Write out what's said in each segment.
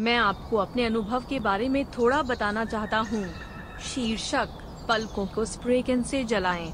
मैं आपको अपने अनुभव के बारे में थोड़ा बताना चाहता हूँ। शीर्षक, पलकों को स्प्रे कैन से जलाएँ।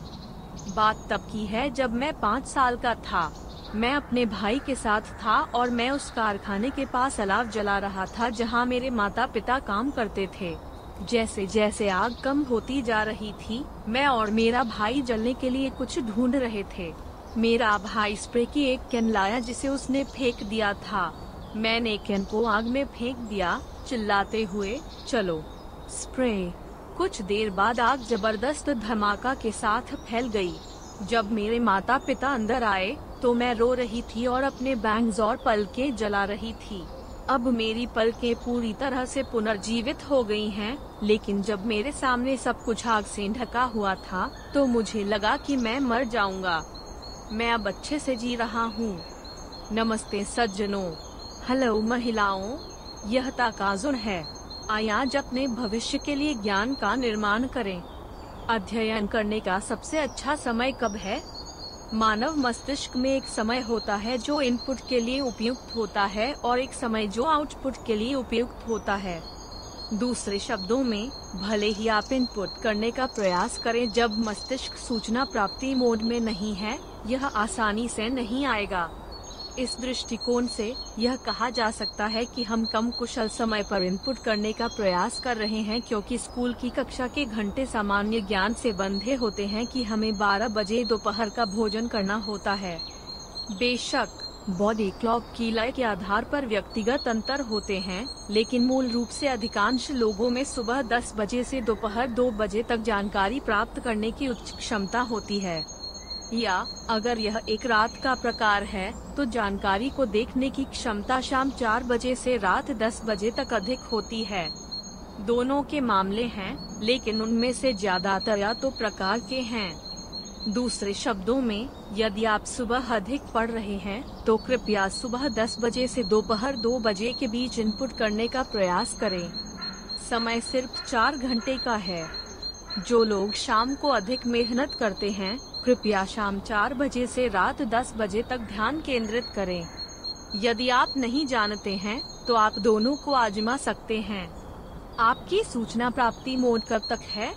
बात तब की है जब मैं पाँच साल का था। मैं अपने भाई के साथ था और मैं उस कारखाने के पास अलाव जला रहा था जहाँ मेरे माता पिता काम करते थे। जैसे जैसे आग कम होती जा रही थी, मैं और मेरा भाई जलने के लिए कुछ ढूंढ रहे थे। मेरा भाई स्प्रे की एक कैन लाया जिसे उसने फेंक दिया था। मैंने कैन को आग में फेंक दिया? चिल्लाते हुए चलो। स्प्रे। कुछ देर बाद आग ज़बरदस्त धमाका के साथ फैल गई। जब मेरे माता पिता अंदर आए तो मैं रो रही थी और अपने बैंग्स और पलके जला रही थी। अब मेरी पलकें पूरी तरह से पुनर्जीवित हो गई हैं, लेकिन जब मेरे सामने सब कुछ आग से ढका हुआ था तो मुझे लगा कि मैं मर जाऊँगा। मैं अब अच्छे से जी रहा हूँ। नमस्ते सज्जनों। हेलो महिलाओं, यह ताकाजुन है। आय आज अपने भविष्य के लिए ज्ञान का निर्माण करें। अध्ययन करने का सबसे अच्छा समय कब है? मानव मस्तिष्क में एक समय होता है जो इनपुट के लिए उपयुक्त होता है और एक समय जो आउटपुट के लिए उपयुक्त होता है। दूसरे शब्दों में, भले ही आप इनपुट करने का प्रयास करें जब मस्तिष्क सूचना प्राप्ति मोड में नहीं है, यह आसानी से नहीं आएगा। इस दृष्टिकोण से यह कहा जा सकता है कि हम कम कुशल समय पर इनपुट करने का प्रयास कर रहे हैं क्योंकि स्कूल की कक्षा के घंटे सामान्य ज्ञान से बंधे होते हैं कि हमें 12 बजे दोपहर का भोजन करना होता है। बेशक बॉडी क्लॉक की लय के आधार पर व्यक्तिगत अंतर होते हैं, लेकिन मूल रूप से अधिकांश लोगों में सुबह 10 बजे से दोपहर 2 बजे तक जानकारी प्राप्त करने की उच्च क्षमता होती है। या अगर यह एक रात का प्रकार है तो जानकारी को देखने की क्षमता शाम चार बजे से रात दस बजे तक अधिक होती है। दोनों के मामले हैं, लेकिन उनमें से ज़्यादातर या तो प्रकार के हैं। दूसरे शब्दों में, यदि आप सुबह अधिक पढ़ रहे हैं तो कृपया सुबह 10 बजे से दोपहर 2 बजे के बीच इनपुट करने का प्रयास करें। समय सिर्फ़ चार घंटे का है। जो लोग शाम को अधिक मेहनत करते हैं, कृपया शाम चार बजे से रात दस बजे तक ध्यान केंद्रित करें। यदि आप नहीं जानते हैं तो आप दोनों को आजमा सकते हैं। आपकी सूचना प्राप्ति मोड कब तक है?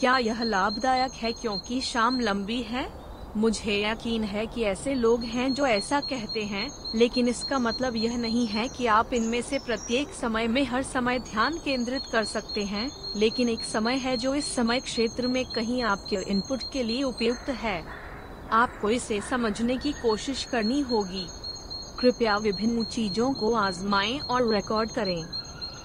क्या यह लाभदायक है क्योंकि शाम लंबी है? मुझे यकीन है कि ऐसे लोग हैं जो ऐसा कहते हैं, लेकिन इसका मतलब यह नहीं है कि आप इनमें से प्रत्येक समय में हर समय ध्यान केंद्रित कर सकते हैं, लेकिन एक समय है जो इस समय क्षेत्र में कहीं आपके इनपुट के लिए उपयुक्त है। आपको इसे समझने की कोशिश करनी होगी। कृपया विभिन्न चीज़ों को आजमाएँ और रिकॉर्ड करें।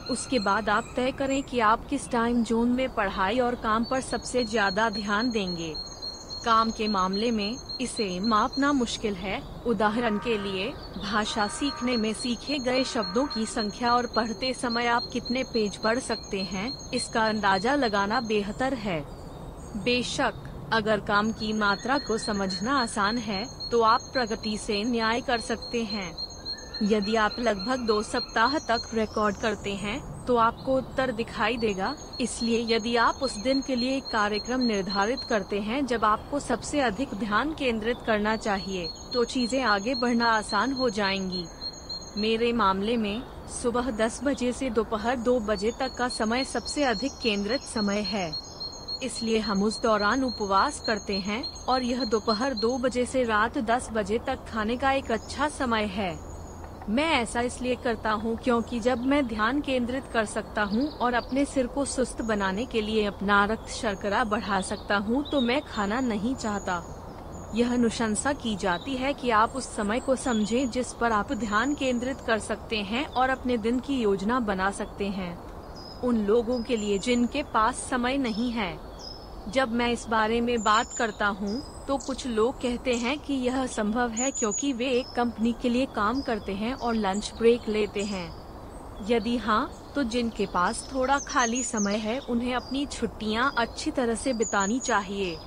उसके बाद आप तय करें कि आप किस टाइम जोन में पढ़ाई और काम पर सबसे ज़्यादा ध्यान देंगे। काम के मामले में इसे मापना मुश्किल है। उदाहरण के लिए, भाषा सीखने में सीखे गए शब्दों की संख्या और पढ़ते समय आप कितने पेज पढ़ सकते हैं, इसका अंदाज़ा लगाना बेहतर है। बेशक, अगर काम की मात्रा को समझना आसान है तो आप प्रगति से न्याय कर सकते हैं। यदि आप लगभग दो सप्ताह तक रिकॉर्ड करते हैं तो आपको उत्तर दिखाई देगा। इसलिए यदि आप उस दिन के लिए एक कार्यक्रम निर्धारित करते हैं जब आपको सबसे अधिक ध्यान केंद्रित करना चाहिए तो चीज़ें आगे बढ़ना आसान हो जाएँगी। मेरे मामले में, सुबह 10 बजे से दोपहर 2 बजे तक का समय सबसे अधिक केंद्रित समय है। इसलिए हम उस दौरान उपवास करते हैं, और यह दोपहर 2 बजे से रात 10 बजे तक खाने का एक अच्छा समय है। मैं ऐसा इसलिए करता हूँ क्योंकि जब मैं ध्यान केंद्रित कर सकता हूँ और अपने सिर को सुस्त बनाने के लिए अपना रक्त शर्करा बढ़ा सकता हूँ तो मैं खाना नहीं चाहता। यह अनुशंसा की जाती है कि आप उस समय को समझें जिस पर आप ध्यान केंद्रित कर सकते हैं और अपने दिन की योजना बना सकते हैं। उन लोगों के लिए जिनके पास समय नहीं है। जब मैं इस बारे में बात करता हूँ तो कुछ लोग कहते हैं कि यह संभव है क्योंकि वे एक कंपनी के लिए काम करते हैं और लंच ब्रेक लेते हैं। यदि हाँ तो जिनके पास थोड़ा खाली समय है उन्हें अपनी छुट्टियाँ अच्छी तरह से बितानी चाहिए।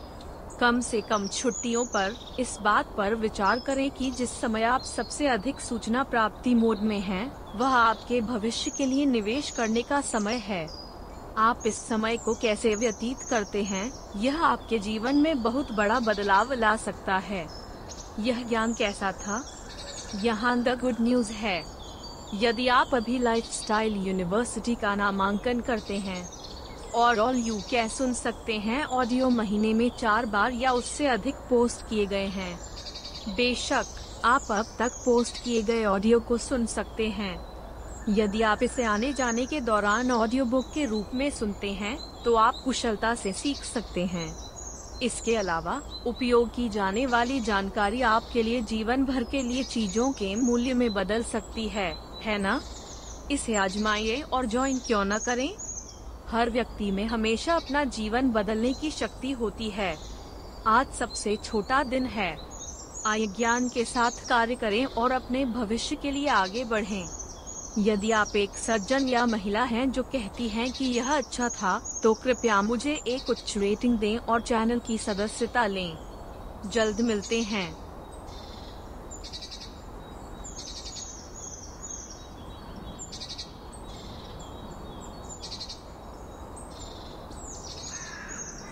कम से कम छुट्टियों पर इस बात पर विचार करें कि जिस समय आप सबसे अधिक सूचना प्राप्ति मोड में हैं, वह आपके भविष्य के लिए निवेश करने का समय है। आप इस समय को कैसे व्यतीत करते हैं? यह आपके जीवन में बहुत बड़ा बदलाव ला सकता है। यह ज्ञान कैसा था? यहाँ द गुड न्यूज़ है। यदि आप अभी लाइफस्टाइल यूनिवर्सिटी का नामांकन करते हैं, और ऑल यू क्या सुन सकते हैं ऑडियो महीने में चार बार या उससे अधिक पोस्ट किए गए हैं? बेशक, आप अब तक पोस्ट किए गए ऑडियो को सुन सकते हैं। यदि आप इसे आने जाने के दौरान ऑडियो बुक के रूप में सुनते हैं तो आप कुशलता से सीख सकते हैं इसके अलावा, उपयोग की जाने वाली जानकारी आपके लिए जीवन भर के लिए चीज़ों के मूल्य में बदल सकती है है ना? इसे आजमाइए और ज्वाइन क्यों न करें हर व्यक्ति में हमेशा अपना जीवन बदलने की शक्ति होती है आज सबसे छोटा दिन है आय ज्ञान के साथ कार्य करें और अपने भविष्य के लिए आगे बढ़ें। यदि आप एक सज्जन या महिला हैं जो कहती हैं कि यह अच्छा था तो कृपया मुझे एक उच्च रेटिंग दें और चैनल की सदस्यता लें। जल्द मिलते हैं।